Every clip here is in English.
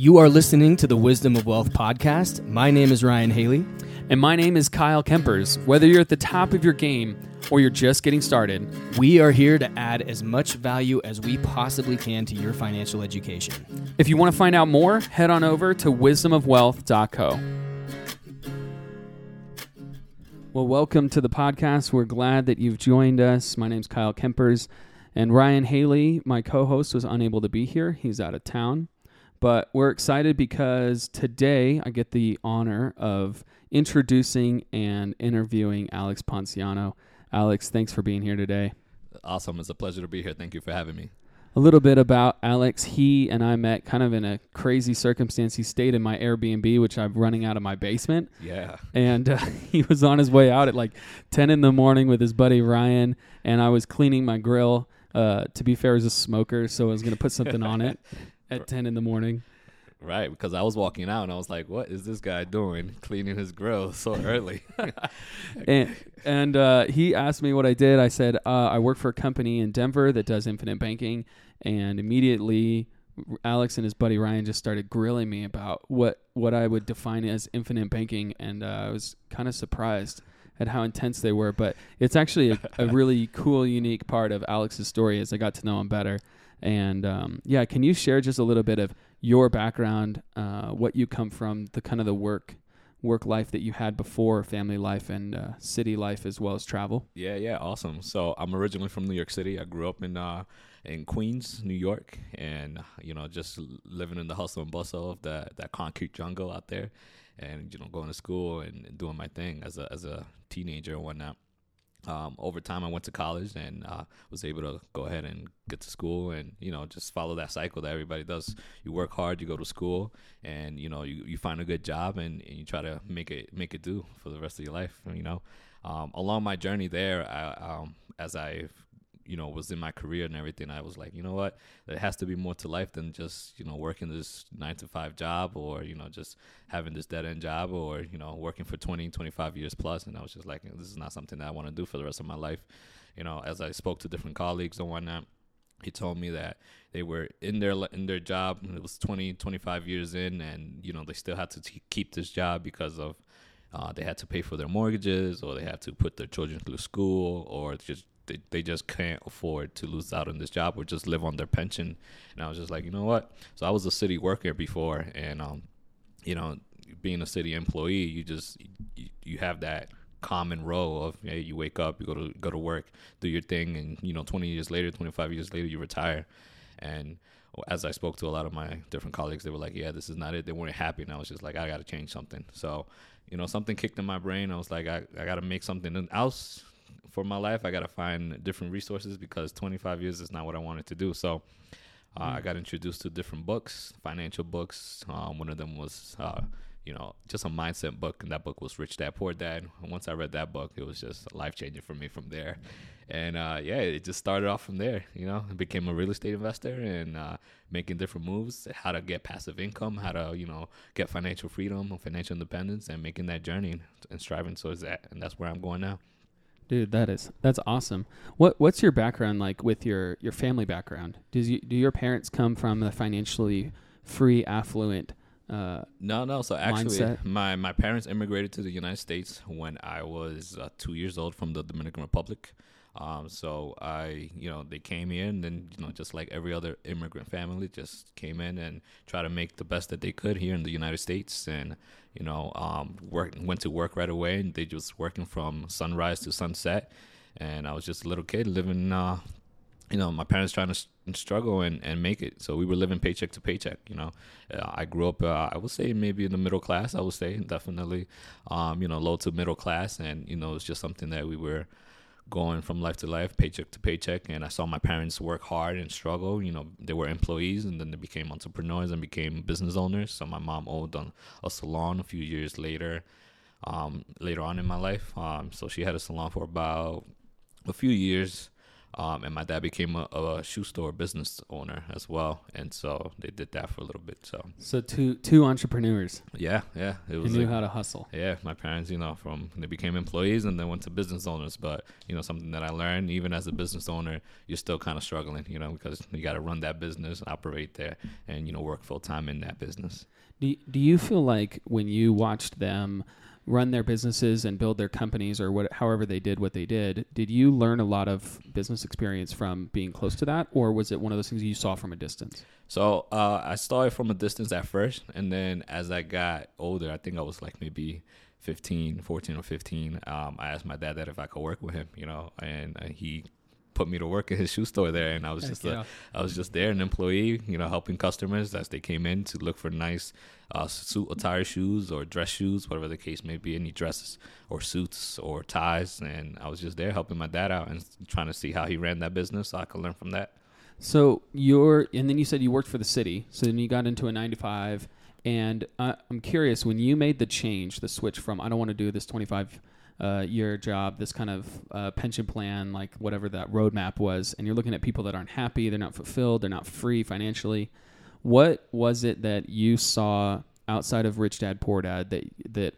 You are listening to the Wisdom of Wealth podcast. My name is Ryan Haley. And my name is Kyle Kempers. Whether you're at the top of your game or you're just getting started, we are here to add as much value as we possibly can to your financial education. If you want to find out more, head on over to wisdomofwealth.co. Well, welcome to the podcast. We're glad that you've joined us. My name's Kyle Kempers, and Ryan Haley, my co host, was unable to be here. He's out of town. But we're excited because today I get the honor of introducing and interviewing Alex Ponceano. Alex, thanks for being here today. Awesome. It's a pleasure to be here. Thank you for having me. A little bit about Alex. He and I met kind of in a crazy circumstance. He stayed in my Airbnb, which I'm running out of my basement. Yeah. And uh, he was on his way out at like 10 in the morning with his buddy Ryan, and I was cleaning my grill. Uh, to be fair, as a smoker, so I was going to put something on it at 10 in the morning. Right, because I was walking out and I was like, "What is this guy doing, cleaning his grill so early?" and and uh, he asked me what I did. I said uh, I work for a company in Denver that does infinite banking, and immediately Alex and his buddy Ryan just started grilling me about what what I would define as infinite banking, and uh, I was kind of surprised at how intense they were. But it's actually a, a really cool, unique part of Alex's story as I got to know him better. And um, yeah, can you share just a little bit of your background, uh, what you come from, the kind of the work work life that you had before family life and uh, city life as well as travel? Yeah, yeah, awesome. So I'm originally from New York City. I grew up in uh, in Queens, New York, and you know just living in the hustle and bustle of that that concrete jungle out there, and you know going to school and doing my thing as a as a teenager and whatnot um, over time, I went to college and uh, was able to go ahead and get to school and you know just follow that cycle that everybody does. You work hard, you go to school, and you know you, you find a good job and, and you try to make it make it do for the rest of your life. You know, um, along my journey there, I, um, as I've you know was in my career and everything i was like you know what? There has to be more to life than just you know working this nine to five job or you know just having this dead end job or you know working for 20 25 years plus. And i was just like this is not something that i want to do for the rest of my life. You know as i spoke to different colleagues and whatnot he told me that they were in their in their job and it was 20 25 years in and you know they still had to t- keep this job because of uh, they had to pay for their mortgages or they had to put their children through school or just they, they just can't afford to lose out on this job or just live on their pension. And I was just like, you know what? So I was a city worker before, and um, you know, being a city employee, you just you, you have that common role of hey, you wake up, you go to go to work, do your thing, and you know, 20 years later, 25 years later, you retire. And as I spoke to a lot of my different colleagues, they were like, "Yeah, this is not it." They weren't happy, and I was just like, "I got to change something." So, you know, something kicked in my brain. I was like, "I, I got to make something else for my life. I got to find different resources because 25 years is not what I wanted to do. So uh, mm. I got introduced to different books, financial books. Um, one of them was, uh, you know, just a mindset book, and that book was Rich Dad Poor Dad. And once I read that book, it was just life changing for me from there. And uh, yeah, it just started off from there. You know, I became a real estate investor and uh, making different moves, how to get passive income, how to you know get financial freedom, and financial independence, and making that journey and striving towards that. And that's where I'm going now. Dude, that is that's awesome. What what's your background like with your your family background? Does you do your parents come from a financially free, affluent? Uh, no, no. So actually, mindset? my my parents immigrated to the United States when I was uh, two years old from the Dominican Republic. Um, so I, you know, they came here and then, you know, just like every other immigrant family, just came in and try to make the best that they could here in the United States, and you know, um, work went to work right away, and they just working from sunrise to sunset, and I was just a little kid living, uh, you know, my parents trying to struggle and, and make it. So we were living paycheck to paycheck. You know, uh, I grew up. Uh, I would say maybe in the middle class. I would say definitely, um, you know, low to middle class, and you know, it's just something that we were going from life to life, paycheck to paycheck. And I saw my parents work hard and struggle. You know, they were employees and then they became entrepreneurs and became business owners. So my mom owned a salon a few years later, um, later on in my life. Um, so she had a salon for about a few years. Um, and my dad became a, a shoe store business owner as well, and so they did that for a little bit. So So two two entrepreneurs yeah, yeah, it was knew like- how to hustle. yeah, my parents, you know, from they became employees and then went to business owners. But you know, something that I learned, even as a business owner, you're still kind of struggling, you know, because you got to run that business, operate there, and you know, work full time in that business. Do do you feel like when you watched them run their businesses and build their companies or what however they did what they did, did you learn a lot of business experience from being close to that or was it one of those things you saw from a distance? So uh, I started from a distance at first, and then as I got older, I think I was like maybe 15, 14 or 15. Um, I asked my dad that if I could work with him, you know, and uh, he put me to work in his shoe store there, and I was Heck just yeah. a, I was just there, an employee, you know, helping customers as they came in to look for nice uh, suit attire shoes or dress shoes, whatever the case may be, any dresses or suits or ties, and I was just there helping my dad out and trying to see how he ran that business, so I could learn from that. So you're, and then you said you worked for the city. So then you got into a nine to five. And uh, I'm curious, when you made the change, the switch from I don't want to do this 25 uh, year job, this kind of uh, pension plan, like whatever that roadmap was, and you're looking at people that aren't happy, they're not fulfilled, they're not free financially. What was it that you saw outside of Rich Dad Poor Dad that that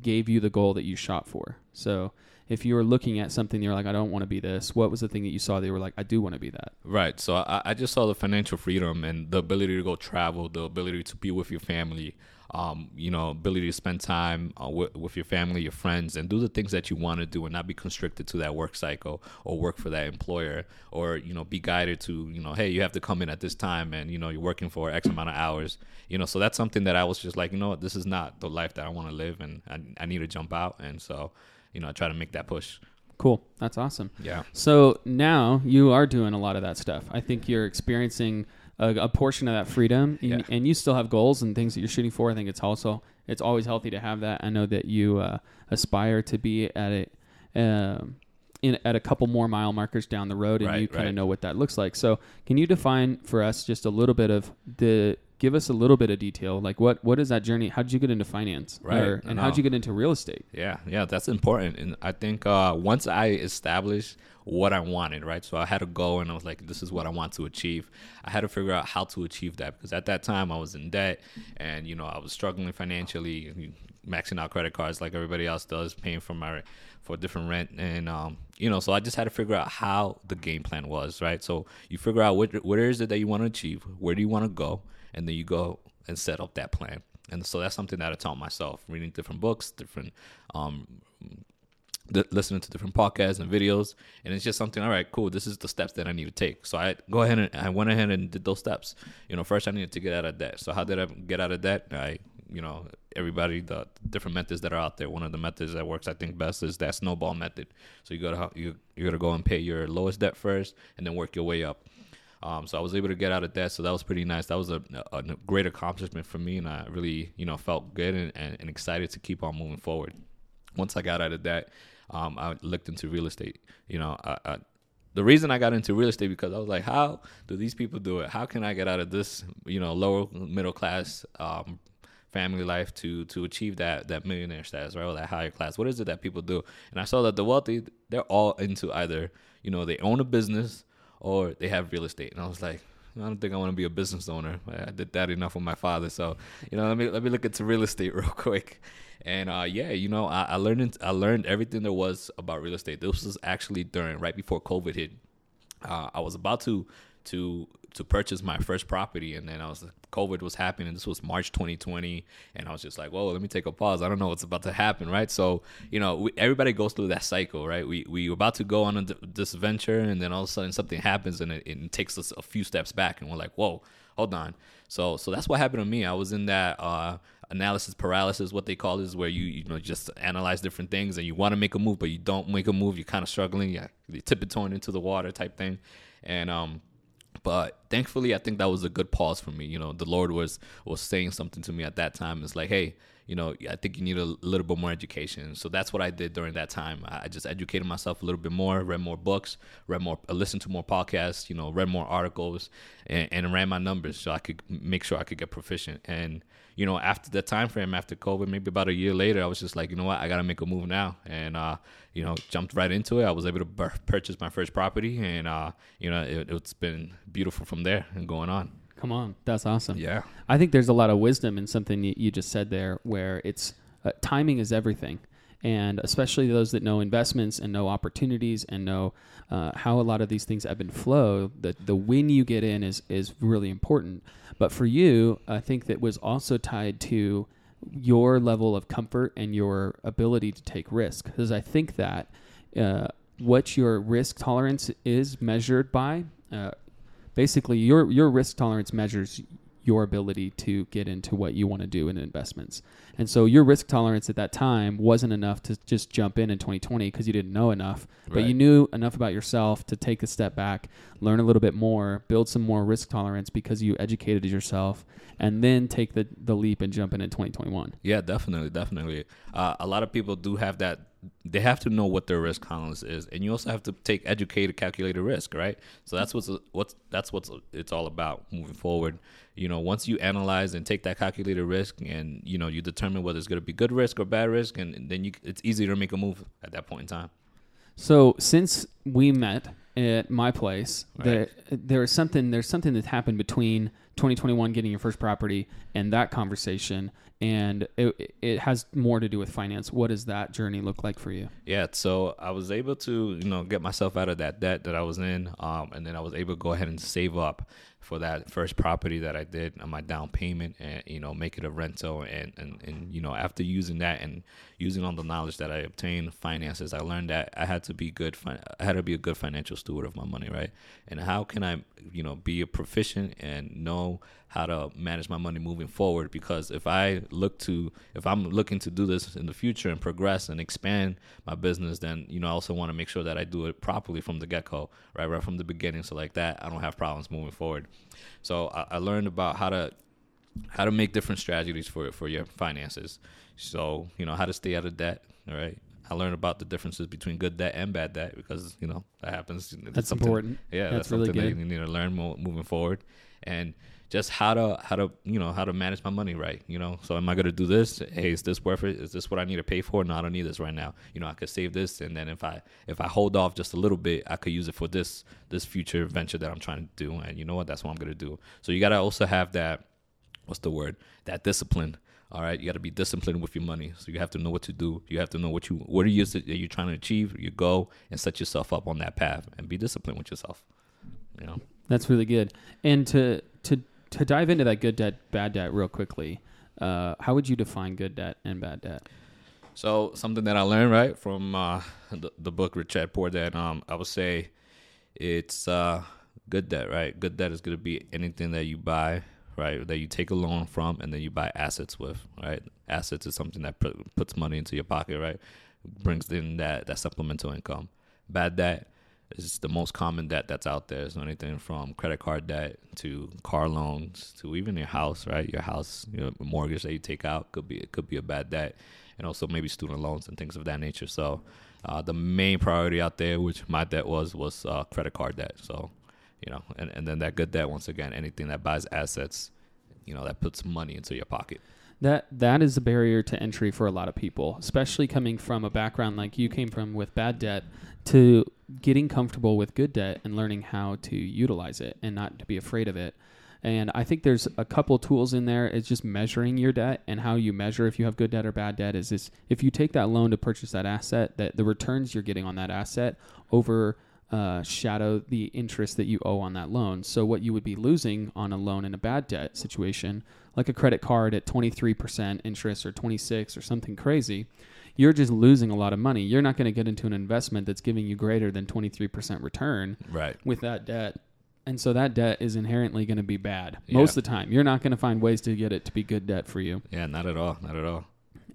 gave you the goal that you shot for? So if you were looking at something, you're like, I don't want to be this. What was the thing that you saw that you were like, I do want to be that? Right. So I, I just saw the financial freedom and the ability to go travel, the ability to be with your family, um, you know, ability to spend time uh, with, with your family, your friends, and do the things that you want to do and not be constricted to that work cycle or work for that employer or, you know, be guided to, you know, hey, you have to come in at this time and, you know, you're working for X amount of hours, you know, so that's something that I was just like, you know what, this is not the life that I want to live and I, I need to jump out. And so, you know, I try to make that push. Cool. That's awesome. Yeah. So now you are doing a lot of that stuff. I think you're experiencing a, a portion of that freedom, and, Yeah. and you still have goals and things that you're shooting for. I think it's also it's always healthy to have that. I know that you uh, aspire to be at it. Um, in, at a couple more mile markers down the road, and Right, you kind of right. know what that looks like. So, can you define for us just a little bit of the? Give us a little bit of detail. Like, what what is that journey? How did you get into finance? Right, Or- and how did you get into real estate? Yeah, yeah, that's important. And I think uh, once I established what I wanted, right? So I had to go and I was like, this is what I want to achieve. I had to figure out how to achieve that because at that time I was in debt and, you know, I was struggling financially, maxing out credit cards like everybody else does, paying for my for different rent and um you know so i just had to figure out how the game plan was right so you figure out what what is it that you want to achieve where do you want to go and then you go and set up that plan. And so that's something that i taught myself reading different books different um th- listening to different podcasts and videos. And it's just something all right cool this is the steps that i need to take. So i go ahead and i went ahead and did those steps. You know first i needed to get out of debt. So how did i get out of debt? I you know everybody the different methods that are out there. One of the methods that works i think best is that snowball method. So you gotta you, you gotta go and pay your lowest debt first and then work your way up um, so I was able to get out of debt. So that was pretty nice. That was a, a, a great accomplishment for me, and I really, you know, felt good and, and, and excited to keep on moving forward. Once I got out of debt, um, I looked into real estate. You know, I, I, the reason I got into real estate because I was like, how do these people do it? How can I get out of this, you know, lower middle class um, family life to to achieve that that millionaire status, right, or that higher class? What is it that people do? And I saw that the wealthy, they're all into either, you know, they own a business or they have real estate. And I was like, I don't think I want to be a business owner. I did that enough with my father, so you know, let me let me look into real estate real quick. And uh, yeah, you know, I, I learned I learned everything there was about real estate. This was actually during right before COVID hit. Uh, I was about to to to purchase my first property, and then I was COVID was happening. This was March 2020, and I was just like, "Whoa, let me take a pause. I don't know what's about to happen." Right? So you know, we, everybody goes through that cycle, right? We we were about to go on a, this venture, and then all of a sudden something happens, and it, it takes us a few steps back, and we're like, "Whoa, hold on." So so that's what happened to me. I was in that. Uh, analysis paralysis what they call is where you you know just analyze different things and you want to make a move but you don't make a move you're kind of struggling yeah you're tiptoeing into the water type thing and um but thankfully, I think that was a good pause for me. You know, the Lord was was saying something to me at that time. It's like, hey, you know, I think you need a little bit more education. So that's what I did during that time. I just educated myself a little bit more, read more books, read more, uh, listened to more podcasts, you know, read more articles, and, and ran my numbers so I could make sure I could get proficient. And you know, after the time frame, after COVID, maybe about a year later, I was just like, you know what, I got to make a move now, and uh, you know, jumped right into it. I was able to purchase my first property, and uh, you know, it, it's been beautiful from there and going on. Come on, that's awesome. Yeah, I think there's a lot of wisdom in something you, you just said there, where it's uh, timing is everything, and especially those that know investments and know opportunities and know uh, how a lot of these things ebb and flow. The the when you get in is is really important. But for you, I think that was also tied to your level of comfort and your ability to take risk, because I think that. Uh, what your risk tolerance is measured by uh, basically your your risk tolerance measures your ability to get into what you want to do in investments. And so your risk tolerance at that time wasn't enough to just jump in in 2020 because you didn't know enough, but you knew enough about yourself to take a step back, learn a little bit more, build some more risk tolerance because you educated yourself, and then take the, the leap and jump in in 2021. Yeah, definitely, definitely. Uh, a lot of people do have that. They have to know what their risk tolerance is, and you also have to take educated, calculated risk, right? So that's what's what's that's what's it's all about moving forward. You know, once you analyze and take that calculated risk, and you know you determine whether it's going to be good risk or bad risk, and, and then you it's easier to make a move at that point in time. So since we met at my place, Right. there there is something there's something that happened between 2021 getting your first property and that conversation, and it, it has more to do with finance. What does that journey look like for you? Yeah, so I was able to, you know, get myself out of that debt that I was in, um, and then I was able to go ahead and save up for that first property that I did on my down payment, and you know, make it a rental, and and and you know, after using that and using all the knowledge that I obtained finances, I learned that I had to be good. I had to be a good financial steward of my money, right? And how can I, you know, be a proficient and know how to manage my money moving forward because if I look to if I'm looking to do this in the future and progress and expand my business then you know I also want to make sure that I do it properly from the get-go right right from the beginning. So like that I don't have problems moving forward. So I, I learned about how to how to make different strategies for for your finances. So you know how to stay out of debt all right I learned about the differences between good debt and bad debt because you know that happens It's That's important. yeah, That's that's, really something that you need to learn mo- moving forward, and just how to how to you know how to manage my money right. You know, so am I going to do this? Hey, is this worth it? Is this what I need to pay for? No, I don't need this right now. You know, I could save this, and then if I if I hold off just a little bit, I could use it for this this future venture that I'm trying to do. And you know what? That's what I'm going to do. So you got to also have that what's the word that discipline all right you got to be disciplined with your money so you have to know what to do you have to know what you what are you that you're trying to achieve you go and set yourself up on that path and be disciplined with yourself you know That's really good. And to to to dive into that good debt, bad debt real quickly, uh, how would you define good debt and bad debt? So something that I learned right from uh, the, the book Rich Dad Poor Dad, um, I would say it's uh, good debt, right? Good debt is going to be anything that you buy, right? That you take a loan from, and then you buy assets with, right? Assets is something that put, puts money into your pocket, right? Brings in that that supplemental income. Bad debt is the most common debt that's out there. So anything from credit card debt to car loans to even your house, right? Your house, you know, mortgage that you take out could be it could be a bad debt, and also maybe student loans and things of that nature. So uh, the main priority out there, which my debt was, was uh, credit card debt. So you know, and and then that good debt once again, anything that buys assets, you know, that puts money into your pocket. That that is a barrier to entry for a lot of people, especially coming from a background like you came from with bad debt to getting comfortable with good debt and learning how to utilize it and not to be afraid of it. And I think there's a couple tools in there. It's just measuring your debt and how you measure if you have good debt or bad debt. Is this if you take that loan to purchase that asset, that the returns you're getting on that asset over uh, shadow the interest that you owe on that loan. So what you would be losing on a loan in a bad debt situation, like a credit card at 23% interest or 26 or something crazy, you're just losing a lot of money. You're not going to get into an investment that's giving you greater than 23% return Right. with that debt. And so that debt is inherently going to be bad Yeah. most of the time. You're not going to find ways to get it to be good debt for you. Yeah. Not at all. Not at all.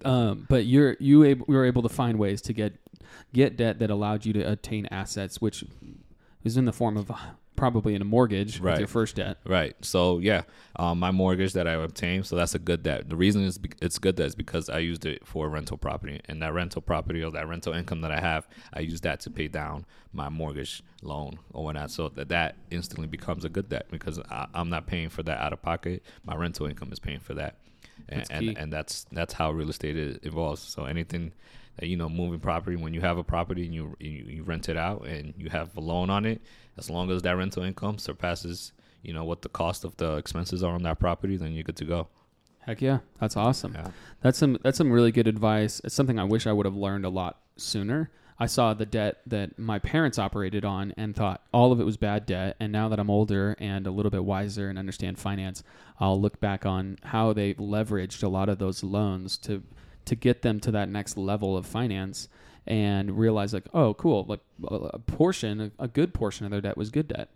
Um, but you're you able, were able to find ways to get get debt that allowed you to attain assets, which was in the form of probably in a mortgage Right. your first debt. Right. So yeah, um, my mortgage that I obtained, so that's a good debt. The reason is it's good debt is because I used it for a rental property, and that rental property or that rental income that I have, I use that to pay down my mortgage loan or whatnot. So that that instantly becomes a good debt because I, I'm not paying for that out of pocket. My rental income is paying for that, and That's and, and that's that's how real estate evolves. So anything. that, You know, moving property. When you have a property and you, you you rent it out and you have a loan on it, as long as that rental income surpasses you know what the cost of the expenses are on that property, then you're good to go. Heck yeah, that's awesome. Yeah. That's some that's some really good advice. It's something I wish I would have learned a lot sooner. I saw the debt that my parents operated on and thought all of it was bad debt. And now that I'm older and a little bit wiser and understand finance, I'll look back on how they leveraged a lot of those loans to to get them to that next level of finance and realize like, oh, cool, like a portion, a good portion of their debt was good debt.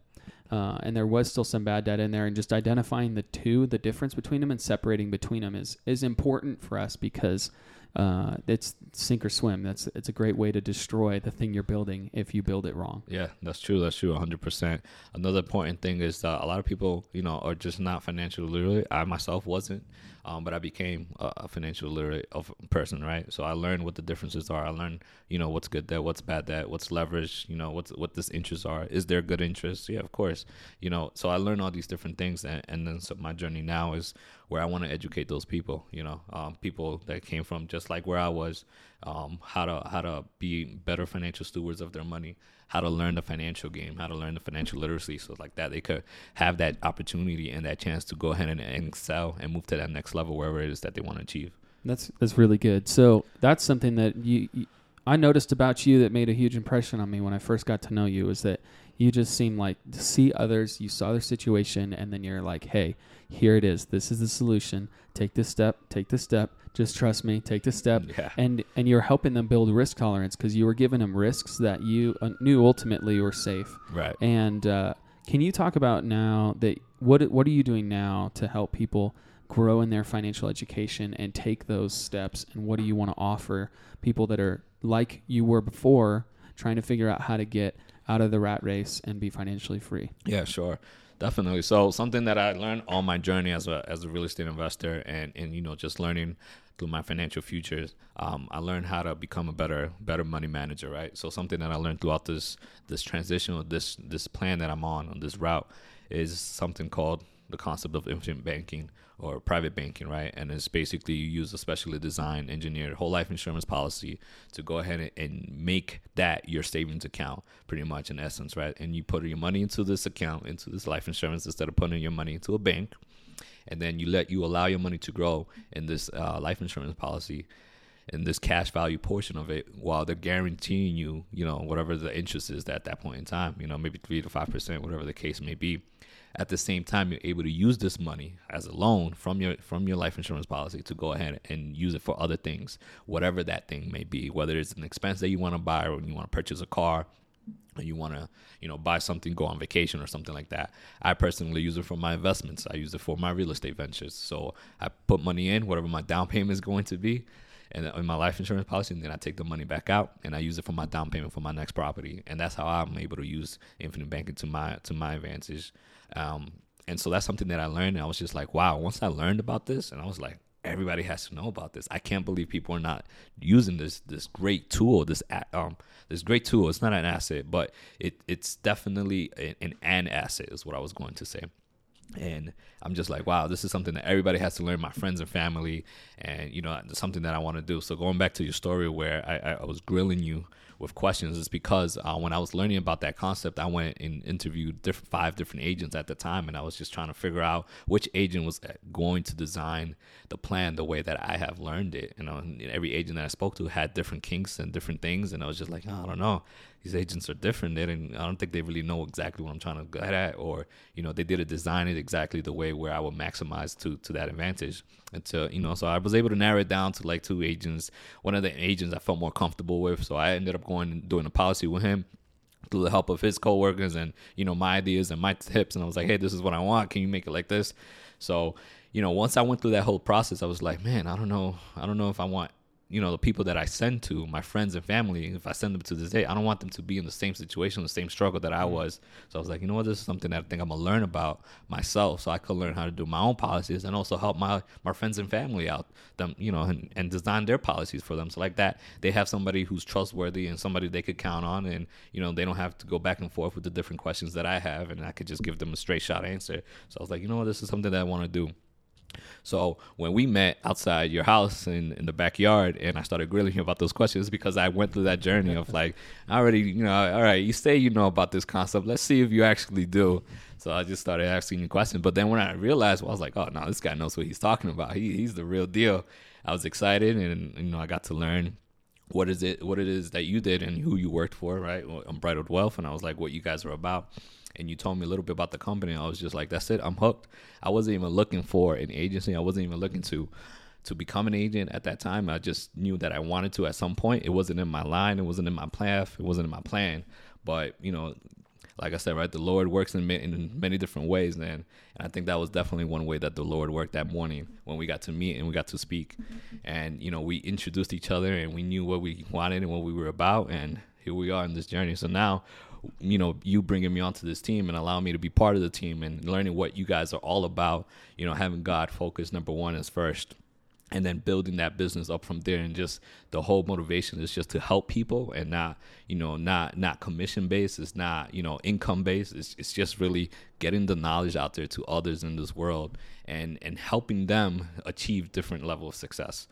Uh, and there was still some bad debt in there, and just identifying the two, the difference between them, and separating between them is is important for us because uh, it's sink or swim. That's it's a great way to destroy the thing you're building if you build it wrong. Yeah, that's true. That's true. 100%. Another important thing is that a lot of people, you know, are just not financially literate. I myself wasn't, um, but I became a, a financial literate of person, right? So I learned what the differences are. I learned, you know, what's good debt, what's bad debt, what's leverage, you know, what's what this interests are. Is there good interest? Yeah, of course. You know, so I learned all these different things, and, and then so my journey now is where I want to educate those people. You know, um, people that came from just like where I was, um, how to how to be better financial stewards of their money, how to learn the financial game, how to learn the financial literacy, so like that they could have that opportunity and that chance to go ahead and, and excel and move to that next level wherever it is that they want to achieve. That's that's really good. So that's something that you, you I noticed about you that made a huge impression on me when I first got to know you is that you just seem like to see others, you saw their situation, and then you're like, hey, here it is. This is the solution. Take this step. Take this step. Just trust me. Take this step. Yeah. And and you're helping them build risk tolerance because you were giving them risks that you uh, knew ultimately were safe. Right. And uh, can you talk about now that what what are you doing now to help people grow in their financial education and take those steps? And what do you want to offer people that are like you were before, trying to figure out how to get out of the rat race and be financially free? Yeah, sure. Definitely. So something that I learned on my journey as a as a real estate investor and and you know just learning through my financial futures, um, I learned how to become a better better money manager, right? So something that I learned throughout this this transition or this this plan that I'm on on this route is something called the concept of infinite banking or private banking, right? And it's basically you use a specially designed, engineered whole life insurance policy to go ahead and, make that your savings account, pretty much in essence, right? And you put your money into this account, into this life insurance, instead of putting your money into a bank. And then you let you allow your money to grow in this uh, life insurance policy in this cash value portion of it while they're guaranteeing you, you know, whatever the interest is at that point in time, you know, maybe three to five percent, whatever the case may be. At the same time, you're able to use this money as a loan from your from your life insurance policy to go ahead and use it for other things, whatever that thing may be, whether it's an expense that you want to buy or you want to purchase a car, or you want to you know buy something go on vacation or something like that. I personally use it for my investments. I use it for my real estate ventures. So i put money in whatever my down payment is going to be and in my life insurance policy and then i take the money back out and i use it for my down payment for my next property and that's how i'm able to use infinite banking to my to my advantage um, and so that's something that i learned and i was just like wow once i learned about this and i was like everybody has to know about this. I can't believe people are not using this this great tool. This um this great tool. It's not an asset, but it it's definitely an an asset is what I was going to say. And I'm just like, wow, this is something that everybody has to learn. My friends and family, and you know, something that I want to do. So going back to your story where I, I was grilling you with questions is because uh, when I was learning about that concept, I went and interviewed different, five different agents at the time, and I was just trying to figure out which agent was uh, going to design the plan the way that I have learned it. You know, and every agent that I spoke to had different kinks and different things, and I was just like, oh, I don't know. These agents are different. They didn't. I don't think they really know exactly what I'm trying to get at, or you know, they didn't design it exactly the way where I would maximize to to that advantage. Until you know, so I was able to narrow it down to like two agents. One of the agents I felt more comfortable with, so I ended up going and doing a policy with him through the help of his coworkers and you know my ideas and my tips. And I was like, hey, this is what I want. Can you make it like this? So you know, once I went through that whole process, I was like, man, I don't know, I don't know if I want you know the people that I send to my friends and family, if I send them to this day, I don't want them to be in the same situation, the same struggle that I Mm-hmm. was. So I was like, you know what, this is something that I think I'm gonna learn about myself, so I could learn how to do my own policies and also help my my friends and family out, them, you know, and, and design their policies for them. So like that, they have somebody who's trustworthy and somebody they could count on, and you know, they don't have to go back and forth with the different questions that I have, and I could just give them a straight shot answer. So I was like, you know what, this is something that I want to do. So when we met outside your house in, in the backyard and I started grilling you about those questions because I went through that journey of like, I already, you know, all right, you say you know about this concept. Let's see if you actually do. So I just started asking you questions. But then when I realized, well, I was like, oh, no, this guy knows what he's talking about. He, he's the real deal. I was excited and, you know, I got to learn what is it what it is that you did and who you worked for right unbridled wealth and i was like what you guys are about and you told me a little bit about the company i was just like that's it i'm hooked i wasn't even looking for an agency i wasn't even looking to to become an agent at that time i just knew that i wanted to at some point it wasn't in my line it wasn't in my plan it wasn't in my plan but you know like I said, right, the Lord works in, in many different ways, man. And I think that was definitely one way that the Lord worked that morning when we got to meet and we got to speak. And, you know, we introduced each other and we knew what we wanted and what we were about. And here we are in this journey. So now, you know, you bringing me onto this team and allowing me to be part of the team and learning what you guys are all about, you know, having God focus number one is first and then building that business up from there. And just the whole motivation is just to help people and not you know not not commission based. It's not you know income based. It's, it's just really getting the knowledge out there to others in this world and and helping them achieve different level of success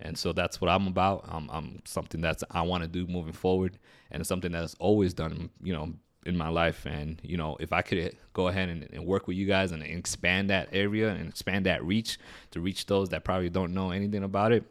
and so that's what I'm about. I'm, I'm something that's I want to do moving forward, and it's something that's always done, you know, in my life. And you know, if I could go ahead and, and work with you guys and expand that area and expand that reach to reach those that probably don't know anything about it,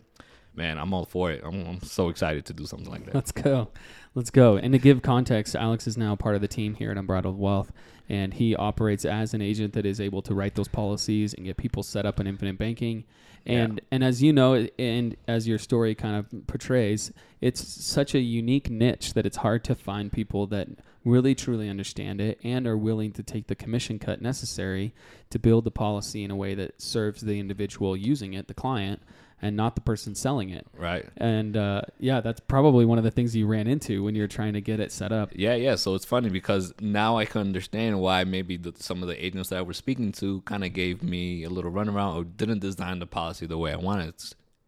man, I'm all for it. I'm, I'm so excited to do something like that. Let's go. Let's go. And to give context, Alex is now part of the team here at Unbridled Wealth, and he operates as an agent that is able to write those policies and get people set up in infinite banking. And Yeah. and as you know, and as your story kind of portrays, it's such a unique niche that it's hard to find people that really truly understand it and are willing to take the commission cut necessary to build the policy in a way that serves the individual using it, the client, and not the person selling it. Right. And uh, yeah, that's probably one of the things you ran into when you're trying to get it set up. Yeah, yeah. So it's funny because now I can understand why maybe the, some of the agents that I was speaking to kind of gave me a little runaround or didn't design the policy the way I wanted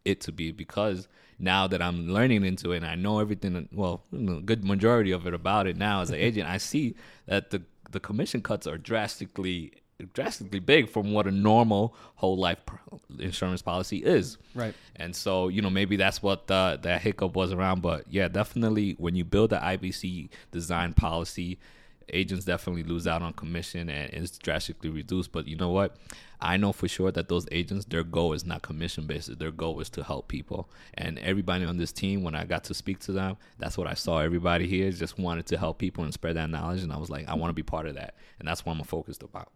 it to be because now that I'm learning into it and I know everything, well, good majority of it about it now as an agent, I see that the the commission cuts are drastically drastically big from what a normal whole life insurance policy is. Right. And so, you know, maybe that's what the, that hiccup was around. But yeah, definitely when you build the IBC design policy, agents definitely lose out on commission and it's drastically reduced. But you know what? I know for sure that those agents, their goal is not commission based. Their goal is to help people. And everybody on this team, when I got to speak to them, that's what I saw. Everybody here just wanted to help people and spread that knowledge. And I was like, I want to be part of that. And that's what I'm focused about.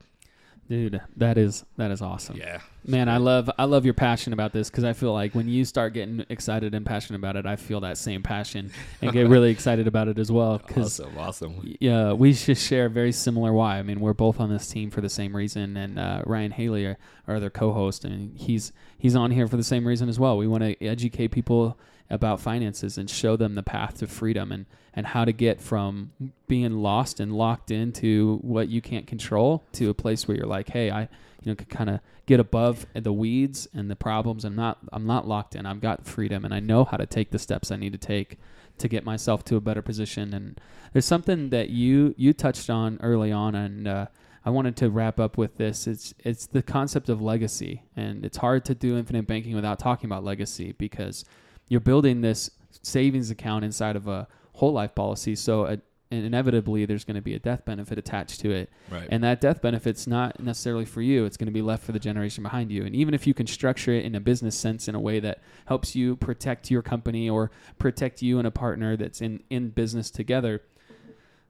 Dude, that is that is awesome. Yeah. Man, I love I love your passion about this because I feel like when you start getting excited and passionate about it, I feel that same passion and get really excited about it as well. Because Awesome. Awesome. yeah, we just share a very similar why. I mean, we're both on this team for the same reason, and uh, Ryan Haley, our, our other co-host, and he's he's on here for the same reason as well. We want to educate people about finances and show them the path to freedom and and how to get from being lost and locked into what you can't control to a place where you're like, hey, I you know could kind of get above the weeds and the problems. I'm not I'm not locked in. I've got freedom, and I know how to take the steps I need to take to get myself to a better position. And there's something that you you touched on early on, and uh, I wanted to wrap up with this. It's it's the concept of legacy, and it's hard to do infinite banking without talking about legacy because you're building this savings account inside of a whole life policy. So uh inevitably, there's going to be a death benefit attached to it. Right. And that death benefit's not necessarily for you. It's going to be left for the generation behind you. And even if you can structure it in a business sense in a way that helps you protect your company or protect you and a partner that's in, in business together,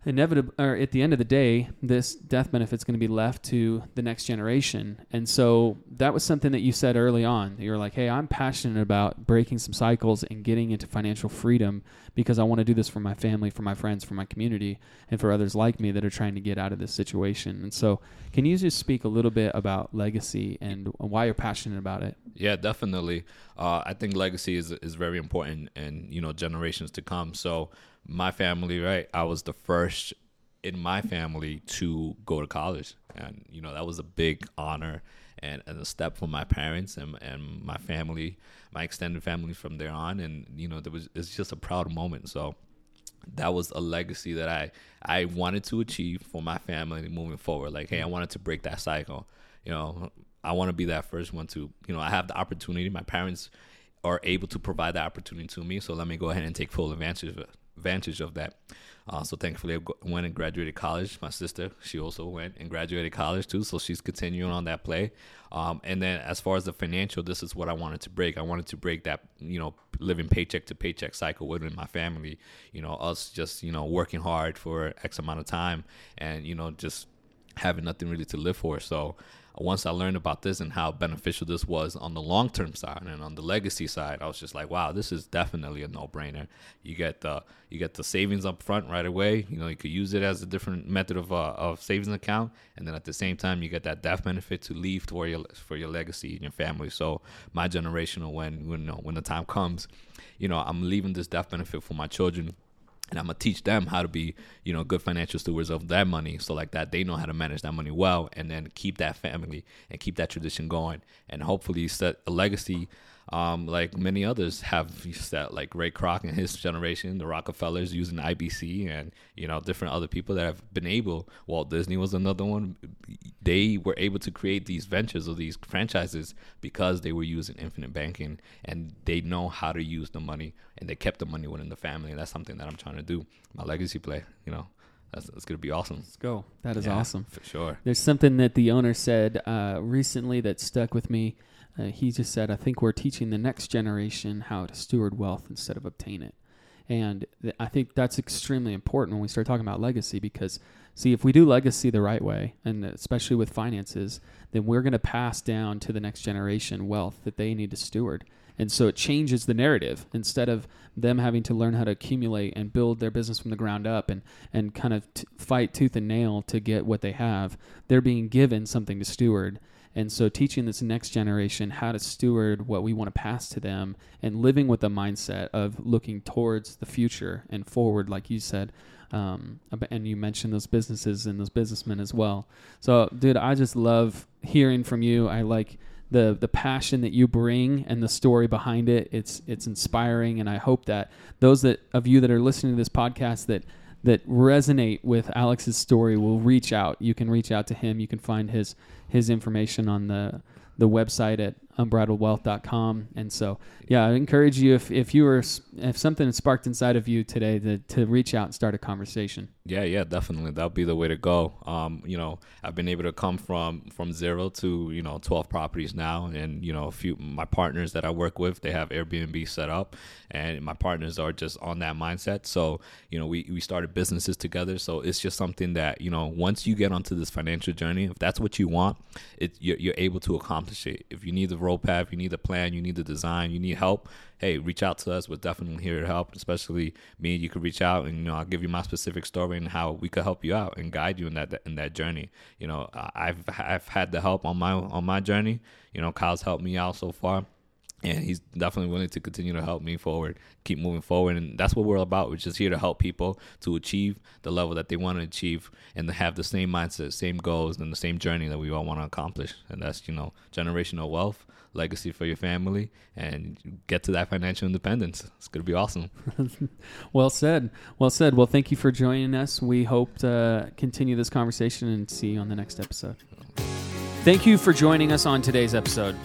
inevitable or at the end of the day this death benefit is going to be left to the next generation and so that was something that you said early on you're like hey i'm passionate about breaking some cycles and getting into financial freedom because i want to do this for my family for my friends for my community and for others like me that are trying to get out of this situation and so can you just speak a little bit about legacy and why you're passionate about it Yeah, definitely. Uh, I think legacy is is very important, and you know generations to come. So my family, right? I was the first in my family to go to college, and you know that was a big honor and, and a step for my parents and and my family, my extended family from there on, and you know there was it's just a proud moment. So that was a legacy that I I wanted to achieve for my family moving forward. Like, hey, I wanted to break that cycle. You know, I want to be that first one to, you know, I have the opportunity. My parents are able to provide that opportunity to me, so let me go ahead and take full advantage of it, advantage of that. Uh, so thankfully, I went and graduated college. My sister, she also went and graduated college too, so she's continuing on that play. Um, and then as far as the financial, this is what I wanted to break. I wanted to break that, you know, living paycheck to paycheck cycle within my family. You know, us just, you know, working hard for X amount of time, and you know, just having nothing really to live for. So once I learned about this and how beneficial this was on the long term side and on the legacy side, I was just like, wow, this is definitely a no brainer. You get the you get the savings up front right away. You know, you could use it as a different method of uh, of savings account, and then at the same time, you get that death benefit to leave for your for your legacy and your family. So my generational when when you know, when the time comes, you know, I'm leaving this death benefit for my children and I'm gonna teach them how to be, you know, good financial stewards of their money. So like that, they know how to manage that money well, and then keep that family and keep that tradition going, and hopefully set a legacy. Um, like many others have set, like Ray Kroc and his generation, the Rockefellers using IBC, and you know different other people that have been able. Walt Disney was another one. They were able to create these ventures or these franchises because they were using infinite banking, and they know how to use the money, and they kept the money within the family. And that's something that I'm trying to do. My legacy play, you know, that's, that's gonna be awesome. let's go that is Yeah, awesome for sure. There's something that the owner said uh, recently that stuck with me. Uh, he just said, "I think we're teaching the next generation how to steward wealth instead of obtain it," and th- I think that's extremely important when we start talking about legacy because, see, if we do legacy the right way, and especially with finances, then we're going to pass down to the next generation wealth that they need to steward. And so it changes the narrative. Instead of them having to learn how to accumulate and build their business from the ground up and, and kind of t- fight tooth and nail to get what they have, they're being given something to steward. And so teaching this next generation how to steward what we want to pass to them and living with the mindset of looking towards the future and forward, like you said. Um, and you mentioned those businesses and those businessmen as well. So, dude, I just love hearing from you. I like the the passion that you bring and the story behind it. It's it's inspiring, and I hope that those that of you that are listening to this podcast that that resonate with Alex's story will reach out. You can reach out to him. You can find his his information on the the website at unbridledwealth.com. And so, yeah, I encourage you if if you were if something has sparked inside of you today to to reach out and start a conversation. Yeah, yeah, definitely. That'll be the way to go. Um, you know, I've been able to come from from zero to you know twelve properties now, and you know, a few my partners that I work with, they have Airbnb set up, and my partners are just on that mindset. So you know, we we started businesses together. So it's just something that you know, once you get onto this financial journey, if that's what you want, it you're, you're able to accomplish it. If you need the roadmap, you need the plan, you need the design, you need help. Hey, reach out to us. We're definitely here to help. Especially me, you could reach out, and you know, I'll give you my specific story and how we could help you out and guide you in that in that journey. You know, I've I've had the help on my on my journey. You know, Kyle's helped me out so far and he's definitely willing to continue to help me forward, keep moving forward, and that's what we're about. We're just here to help people to achieve the level that they want to achieve, and to have the same mindset, same goals, and the same journey that we all want to accomplish. And that's you know generational wealth, legacy for your family, and get to that financial independence. It's gonna be awesome. Well said. Well said. Well, thank you for joining us. We hope to continue this conversation and see you on the next episode. Thank you for joining us on today's episode.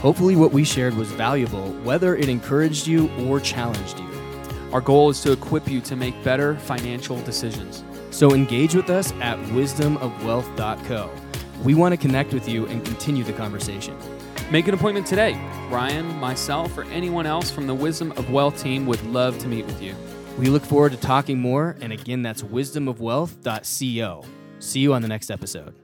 Hopefully, what we shared was valuable, whether it encouraged you or challenged you. Our goal is to equip you to make better financial decisions. So engage with us at wisdomofwealth.co. We want to connect with you and continue the conversation. Make an appointment today. Ryan, myself, or anyone else from the Wisdom of Wealth team would love to meet with you. We look forward to talking more, and again, that's wisdomofwealth.co. See you on the next episode.